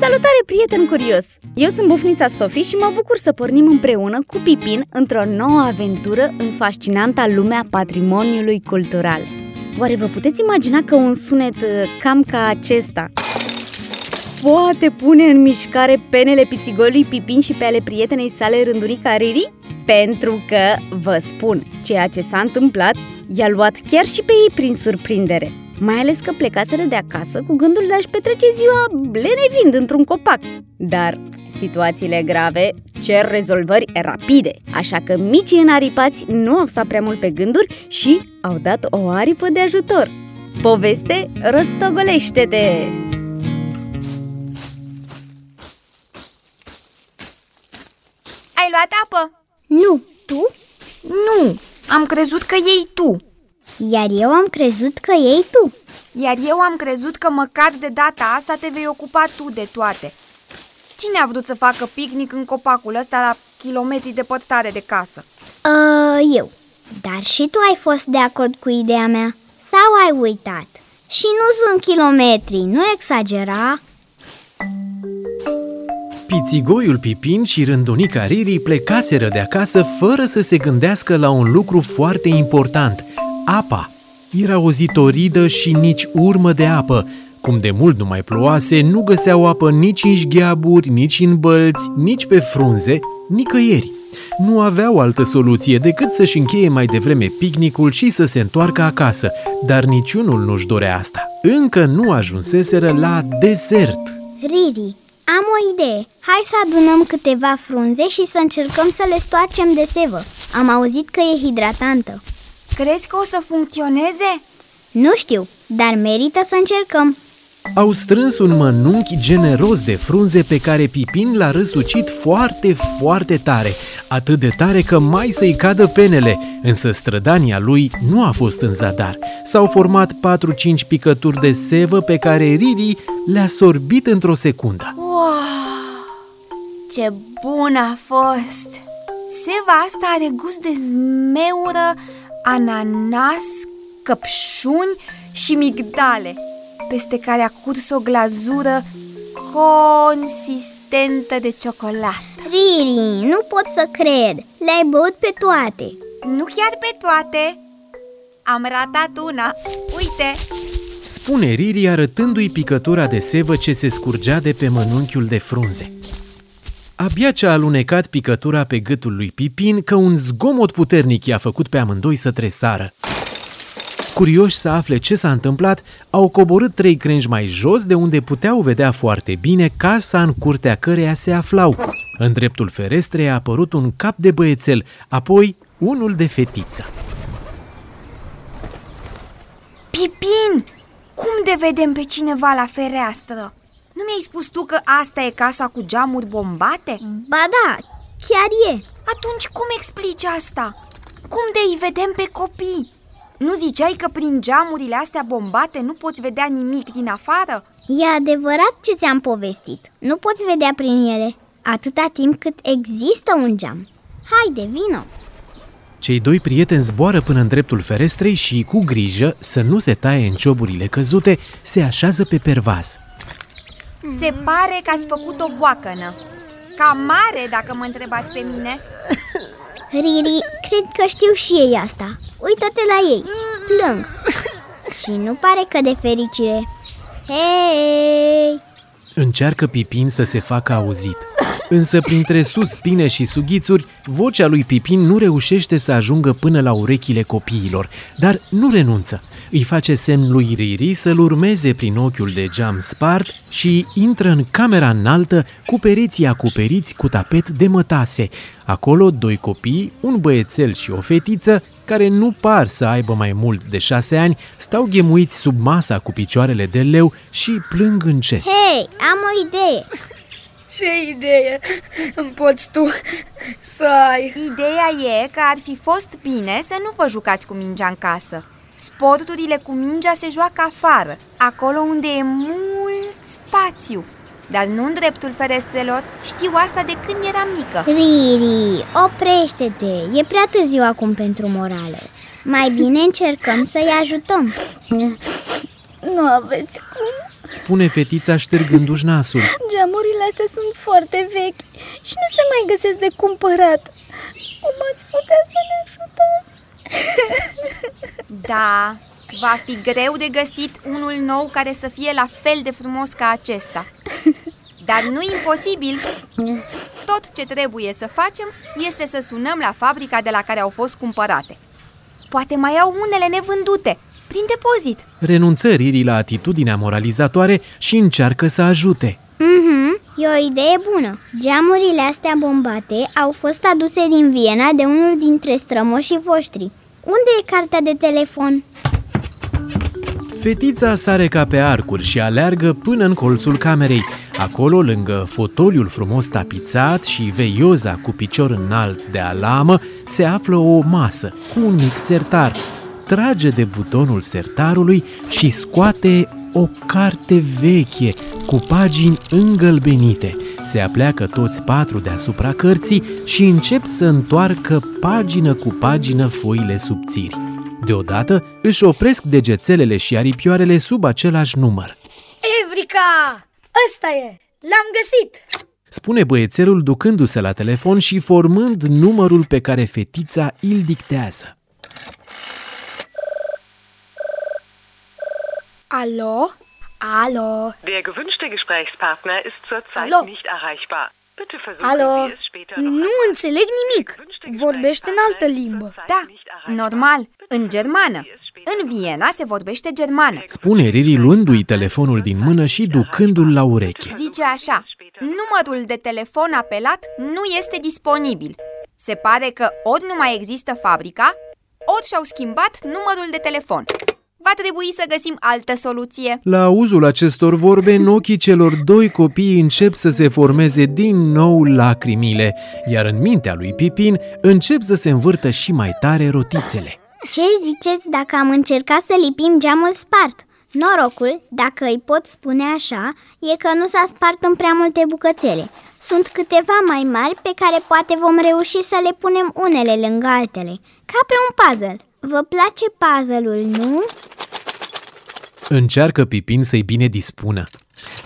Salutare, prieten curios! Eu sunt Bufnița Sofie și mă bucur să pornim împreună cu Pipin într-o nouă aventură în fascinanta lumea patrimoniului cultural. Oare vă puteți imagina că un sunet uh, cam ca acesta poate pune în mișcare penele pițigolului Pipin și pe ale prietenei sale rândunica Riri? Pentru că, vă spun, ceea ce s-a întâmplat i-a luat chiar și pe ei prin surprindere mai ales că plecaseră de acasă cu gândul de a-și petrece ziua lenevind într-un copac. Dar situațiile grave cer rezolvări rapide, așa că micii înaripați nu au stat prea mult pe gânduri și au dat o aripă de ajutor. Poveste rostogolește-te! Ai luat apă? Nu, tu? Nu, am crezut că iei tu Iar eu am crezut că iei tu Iar eu am crezut că măcar de data asta te vei ocupa tu de toate Cine a vrut să facă picnic în copacul ăsta la kilometri departare de casă? Uh, eu Dar și tu ai fost de acord cu ideea mea? Sau ai uitat? Și nu sunt kilometri, nu exagera Pițigoiul Pipin și rândunica Riri plecaseră de acasă fără să se gândească la un lucru foarte important, apa. Era o zi toridă și nici urmă de apă. Cum de mult nu mai ploase, nu găseau apă nici în șgheaburi, nici în bălți, nici pe frunze, nicăieri. Nu aveau altă soluție decât să-și încheie mai devreme picnicul și să se întoarcă acasă, dar niciunul nu-și dorea asta. Încă nu ajunseseră la desert. Riri, am o idee. Hai să adunăm câteva frunze și să încercăm să le stoarcem de sevă. Am auzit că e hidratantă. Crezi că o să funcționeze? Nu știu, dar merită să încercăm. Au strâns un mănunchi generos de frunze pe care Pipin l-a răsucit foarte, foarte tare, atât de tare că mai să-i cadă penele, însă strădania lui nu a fost în zadar. S-au format 4-5 picături de sevă pe care Riri le-a sorbit într-o secundă. Wow, ce bun a fost! Seva asta are gust de zmeură, ananas, căpșuni și migdale, peste care a curs o glazură consistentă de ciocolată. Riri, nu pot să cred. Le-ai băut pe toate. Nu chiar pe toate. Am ratat una. Uite! Spune Riri arătându-i picătura de sevă ce se scurgea de pe mănunchiul de frunze. Abia ce a alunecat picătura pe gâtul lui Pipin că un zgomot puternic i-a făcut pe amândoi să tresară. Curioși să afle ce s-a întâmplat, au coborât trei crengi mai jos de unde puteau vedea foarte bine casa în curtea căreia se aflau. În dreptul ferestrei a apărut un cap de băiețel, apoi unul de fetiță. Pipin! Cum de vedem pe cineva la fereastră? Nu mi-ai spus tu că asta e casa cu geamuri bombate? Ba da, chiar e. Atunci cum explici asta? Cum de îi vedem pe copii? Nu ziceai că prin geamurile astea bombate nu poți vedea nimic din afară? E adevărat ce ți-am povestit. Nu poți vedea prin ele, atâta timp cât există un geam. Haide, vino! Cei doi prieteni zboară până în dreptul ferestrei și, cu grijă să nu se taie în cioburile căzute, se așează pe pervaz. Se pare că ați făcut o boacănă. Ca mare, dacă mă întrebați pe mine. Riri, cred că știu și ei asta. Uită-te la ei, plâng. Și nu pare că de fericire. Hei! Încearcă Pipin să se facă auzit. Însă printre suspine și sughițuri, vocea lui Pipin nu reușește să ajungă până la urechile copiilor, dar nu renunță. Îi face semn lui Riri să-l urmeze prin ochiul de geam spart și intră în camera înaltă cu pereții acoperiți cu tapet de mătase. Acolo doi copii, un băiețel și o fetiță, care nu par să aibă mai mult de șase ani, stau ghemuiți sub masa cu picioarele de leu și plâng încet. Hei, am o idee! Ce idee îmi poți tu să ai? Ideea e că ar fi fost bine să nu vă jucați cu mingea în casă. Sporturile cu mingea se joacă afară, acolo unde e mult spațiu. Dar nu în dreptul ferestrelor, știu asta de când eram mică Riri, oprește-te, e prea târziu acum pentru morală Mai bine încercăm să-i ajutăm Nu aveți cum spune fetița ștergându-și nasul. Geamurile astea sunt foarte vechi și nu se mai găsesc de cumpărat. Cum ați putea să ne ajutați? Da, va fi greu de găsit unul nou care să fie la fel de frumos ca acesta. Dar nu imposibil. Tot ce trebuie să facem este să sunăm la fabrica de la care au fost cumpărate. Poate mai au unele nevândute, prin depozit. Renunță Riri la atitudinea moralizatoare și încearcă să ajute. Mhm, e o idee bună. Geamurile astea bombate au fost aduse din Viena de unul dintre strămoșii voștri. Unde e cartea de telefon? Fetița sare ca pe arcuri și aleargă până în colțul camerei. Acolo, lângă fotoliul frumos tapizat și veioza cu picior înalt de alamă, se află o masă cu un mic sertar. Trage de butonul sertarului și scoate o carte veche cu pagini îngălbenite. Se apleacă toți patru deasupra cărții și încep să întoarcă pagină cu pagină foile subțiri. Deodată își opresc degețelele și aripioarele sub același număr. Evrica! Ăsta e! L-am găsit! Spune băiețelul ducându-se la telefon și formând numărul pe care fetița îl dictează. Alo? Alo? Der gewünschte Gesprächspartner ist zurzeit Hallo? nicht erreichbar. Bitte versuchen Alo? Sie es später noch Nu einmal. înțeleg nimic. Der gewünschte Vorbește în altă Gesprächspartner ist limbă. zurzeit Da, nicht erreichbar. normal, Bitte în versuchen germană. Sie es später În noch Viena se vorbește germană. Spune Riri luându-i telefonul din mână și ducându-l la ureche. Zice așa, numărul de telefon apelat nu este disponibil. Se pare că ori nu mai există fabrica, ori și-au schimbat numărul de telefon. Va trebui să găsim altă soluție. La auzul acestor vorbe, în ochii celor doi copii încep să se formeze din nou lacrimile, iar în mintea lui Pipin încep să se învârtă și mai tare rotițele. Ce ziceți dacă am încercat să lipim geamul spart? Norocul, dacă îi pot spune așa, e că nu s-a spart în prea multe bucățele. Sunt câteva mai mari pe care poate vom reuși să le punem unele lângă altele, ca pe un puzzle. Vă place puzzle-ul, nu? Încearcă Pipin să-i bine dispună.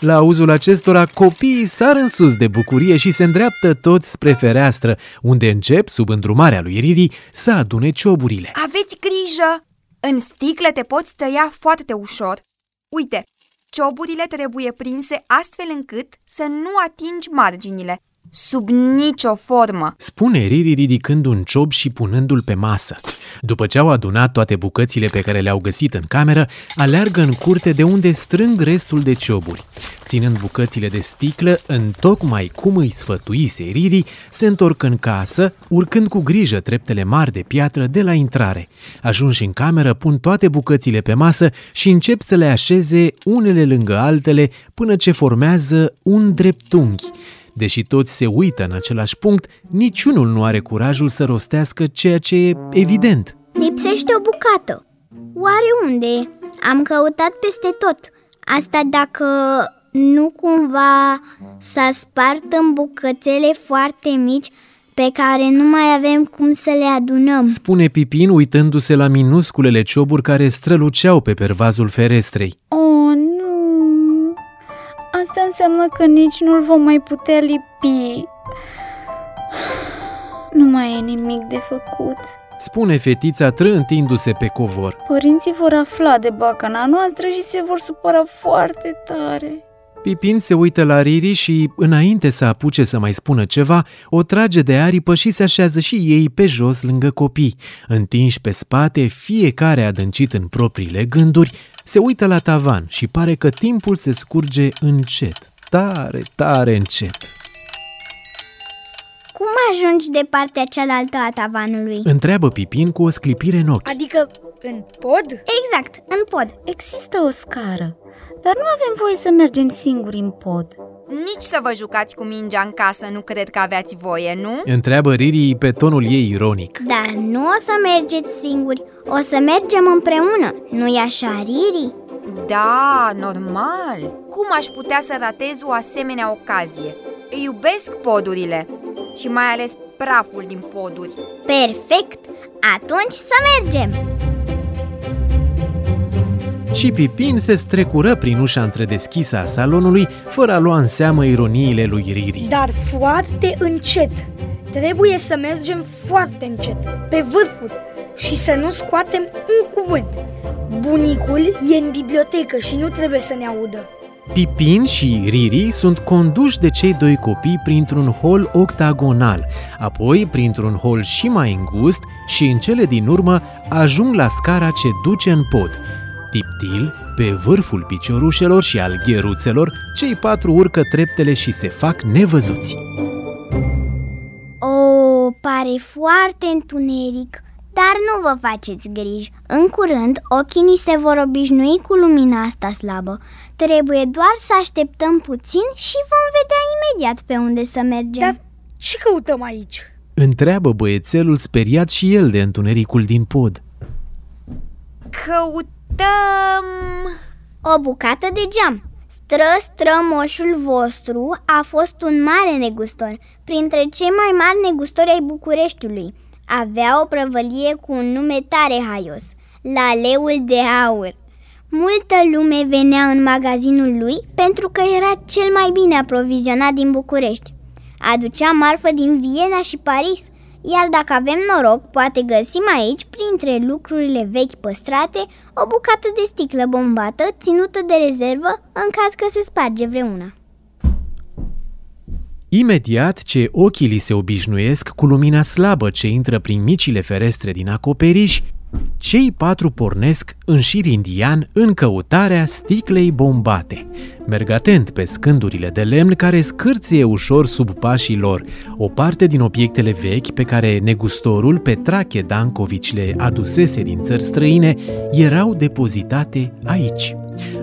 La auzul acestora, copiii sar în sus de bucurie și se îndreaptă toți spre fereastră, unde încep, sub îndrumarea lui Riri, să adune cioburile. Aveți grijă! În sticlă te poți tăia foarte ușor. Uite, cioburile trebuie prinse astfel încât să nu atingi marginile, sub nicio formă. Spune Riri ridicând un ciob și punându-l pe masă. După ce au adunat toate bucățile pe care le-au găsit în cameră, aleargă în curte de unde strâng restul de cioburi. Ținând bucățile de sticlă, în tocmai cum îi sfătuise Riri, se întorc în casă, urcând cu grijă treptele mari de piatră de la intrare. Ajunși în cameră, pun toate bucățile pe masă și încep să le așeze unele lângă altele până ce formează un dreptunghi. Deși toți se uită în același punct, niciunul nu are curajul să rostească ceea ce e evident. Lipsește o bucată. Oare unde? Am căutat peste tot. Asta dacă nu cumva s-a spart în bucățele foarte mici pe care nu mai avem cum să le adunăm. Spune Pipin uitându-se la minusculele cioburi care străluceau pe pervazul ferestrei. Oh, nu! Asta înseamnă că nici nu-l vom mai putea lipi. Nu mai e nimic de făcut. Spune fetița trântindu-se pe covor. Părinții vor afla de bacana noastră și se vor supăra foarte tare. Pipin se uită la Riri și, înainte să apuce să mai spună ceva, o trage de aripă și se așează și ei pe jos lângă copii. Întinși pe spate, fiecare adâncit în propriile gânduri, se uită la tavan și pare că timpul se scurge încet, tare, tare încet. Cum ajungi de partea cealaltă a tavanului? Întreabă Pipin cu o sclipire în ochi. Adică în pod? Exact, în pod. Există o scară, dar nu avem voie să mergem singuri în pod. Nici să vă jucați cu mingea în casă nu cred că aveați voie, nu? Întreabă Riri pe tonul ei ironic. Dar nu o să mergeți singuri, o să mergem împreună. Nu-i așa, Riri? Da, normal. Cum aș putea să ratez o asemenea ocazie? Iubesc podurile și mai ales praful din poduri. Perfect! Atunci să mergem! Și Pipin se strecură prin ușa întredeschisă a salonului, fără a lua în seamă ironiile lui Riri. Dar foarte încet. Trebuie să mergem foarte încet, pe vârfuri și să nu scoatem un cuvânt. Bunicul e în bibliotecă și nu trebuie să ne audă. Pipin și Riri sunt conduși de cei doi copii printr-un hol octagonal, apoi printr-un hol și mai îngust și în cele din urmă ajung la scara ce duce în pod. Tiptil, pe vârful piciorușelor și al gheruțelor, cei patru urcă treptele și se fac nevăzuți. O, pare foarte întuneric, dar nu vă faceți griji. În curând, ochii ni se vor obișnui cu lumina asta slabă. Trebuie doar să așteptăm puțin și vom vedea imediat pe unde să mergem. Dar ce căutăm aici? Întreabă băiețelul speriat și el de întunericul din pod. Căutăm... O bucată de geam. Stră, strămoșul vostru a fost un mare negustor, printre cei mai mari negustori ai Bucureștiului. Avea o prăvălie cu un nume tare haios, la leul de aur. Multă lume venea în magazinul lui pentru că era cel mai bine aprovizionat din București. Aducea marfă din Viena și Paris, iar dacă avem noroc, poate găsim aici, printre lucrurile vechi păstrate, o bucată de sticlă bombată ținută de rezervă în caz că se sparge vreuna. Imediat ce ochii li se obișnuiesc cu lumina slabă ce intră prin micile ferestre din acoperiș, cei patru pornesc în șir indian în căutarea sticlei bombate. Merg atent pe scândurile de lemn care scârție ușor sub pașii lor, o parte din obiectele vechi pe care negustorul Petrache Dancovici le adusese din țări străine erau depozitate aici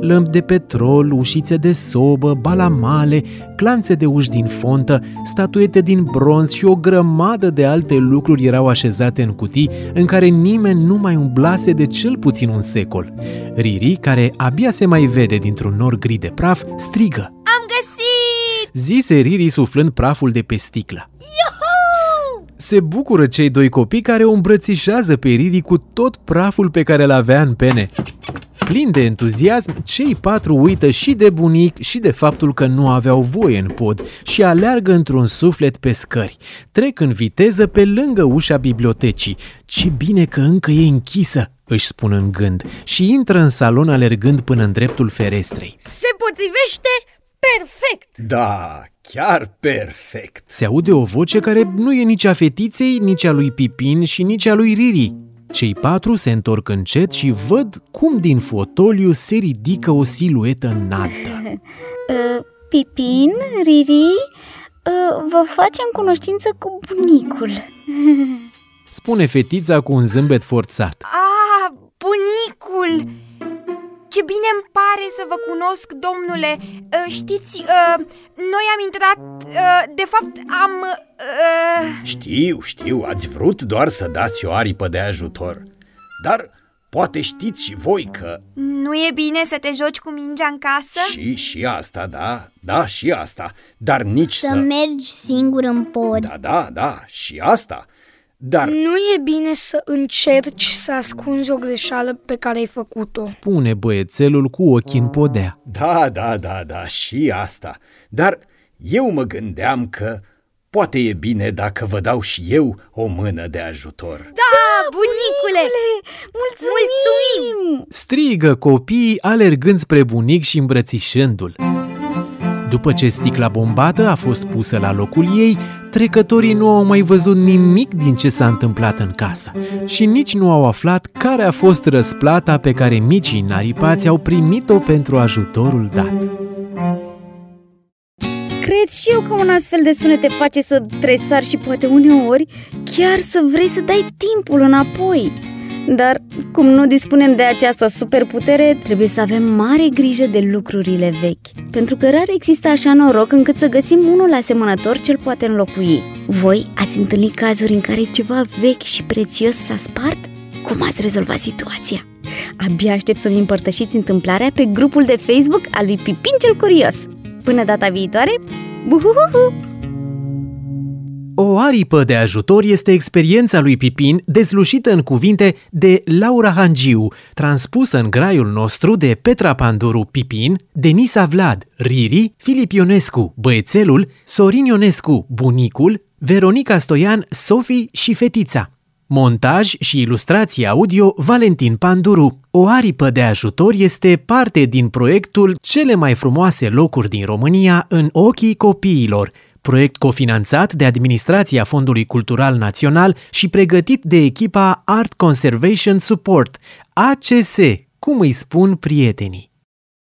lămpi de petrol, ușițe de sobă, balamale, clanțe de uși din fontă, statuete din bronz și o grămadă de alte lucruri erau așezate în cutii în care nimeni nu mai umblase de cel puțin un secol. Riri, care abia se mai vede dintr-un nor gri de praf, strigă. Am găsit! Zise Riri suflând praful de pe sticlă. Se bucură cei doi copii care o îmbrățișează pe Riri cu tot praful pe care îl avea în pene. Plin de entuziasm, cei patru uită și de bunic și de faptul că nu aveau voie în pod și aleargă într-un suflet pe scări. Trec în viteză pe lângă ușa bibliotecii. Ce bine că încă e închisă, își spun în gând, și intră în salon alergând până în dreptul ferestrei. Se potrivește perfect! Da, chiar perfect. Se aude o voce care nu e nici a fetiței, nici a lui Pipin și nici a lui Riri. Cei patru se întorc încet și văd cum din fotoliu se ridică o siluetă înaltă. Uh, Pipin, Riri, uh, vă facem cunoștință cu bunicul. Spune fetița cu un zâmbet forțat. Ah, bunicul! Ce bine îmi pare să vă cunosc, domnule uh, Știți, uh, noi am intrat, uh, de fapt am... Uh... Știu, știu, ați vrut doar să dați o aripă de ajutor. Dar poate știți și voi că... Nu e bine să te joci cu mingea în casă? Și, și asta, da, da, și asta. Dar nici Să să... mergi singur în pod. Da, da, da, și asta. Dar Nu e bine să încerci să ascunzi o greșeală pe care ai făcut-o. Spune băiețelul cu ochii în podea. Da, da, da, da, și asta. Dar eu mă gândeam că poate e bine dacă vă dau și eu o mână de ajutor. Da, bunicule! Mulțumim! Mulțumim! Strigă copiii alergând spre bunic și îmbrățișându-l. După ce sticla bombată a fost pusă la locul ei, trecătorii nu au mai văzut nimic din ce s-a întâmplat în casă și nici nu au aflat care a fost răsplata pe care micii naripați au primit-o pentru ajutorul dat. Cred și eu că un astfel de sunet te face să tresari și poate uneori chiar să vrei să dai timpul înapoi. Dar, cum nu dispunem de această superputere, trebuie să avem mare grijă de lucrurile vechi. Pentru că rar există așa noroc încât să găsim unul asemănător ce-l poate înlocui. Voi ați întâlnit cazuri în care ceva vechi și prețios s-a spart? Cum ați rezolvat situația? Abia aștept să-mi împărtășiți întâmplarea pe grupul de Facebook al lui Pipin cel Curios. Până data viitoare, buhuhuhu! O aripă de ajutor este experiența lui Pipin dezlușită în cuvinte de Laura Hangiu, transpusă în graiul nostru de Petra Panduru Pipin, Denisa Vlad, Riri, Filip Ionescu, băiețelul, Sorin Ionescu, bunicul, Veronica Stoian, Sofi și fetița. Montaj și ilustrație audio Valentin Panduru. O aripă de ajutor este parte din proiectul Cele mai frumoase locuri din România în ochii copiilor, proiect cofinanțat de Administrația Fondului Cultural Național și pregătit de echipa Art Conservation Support, ACS, cum îi spun prietenii.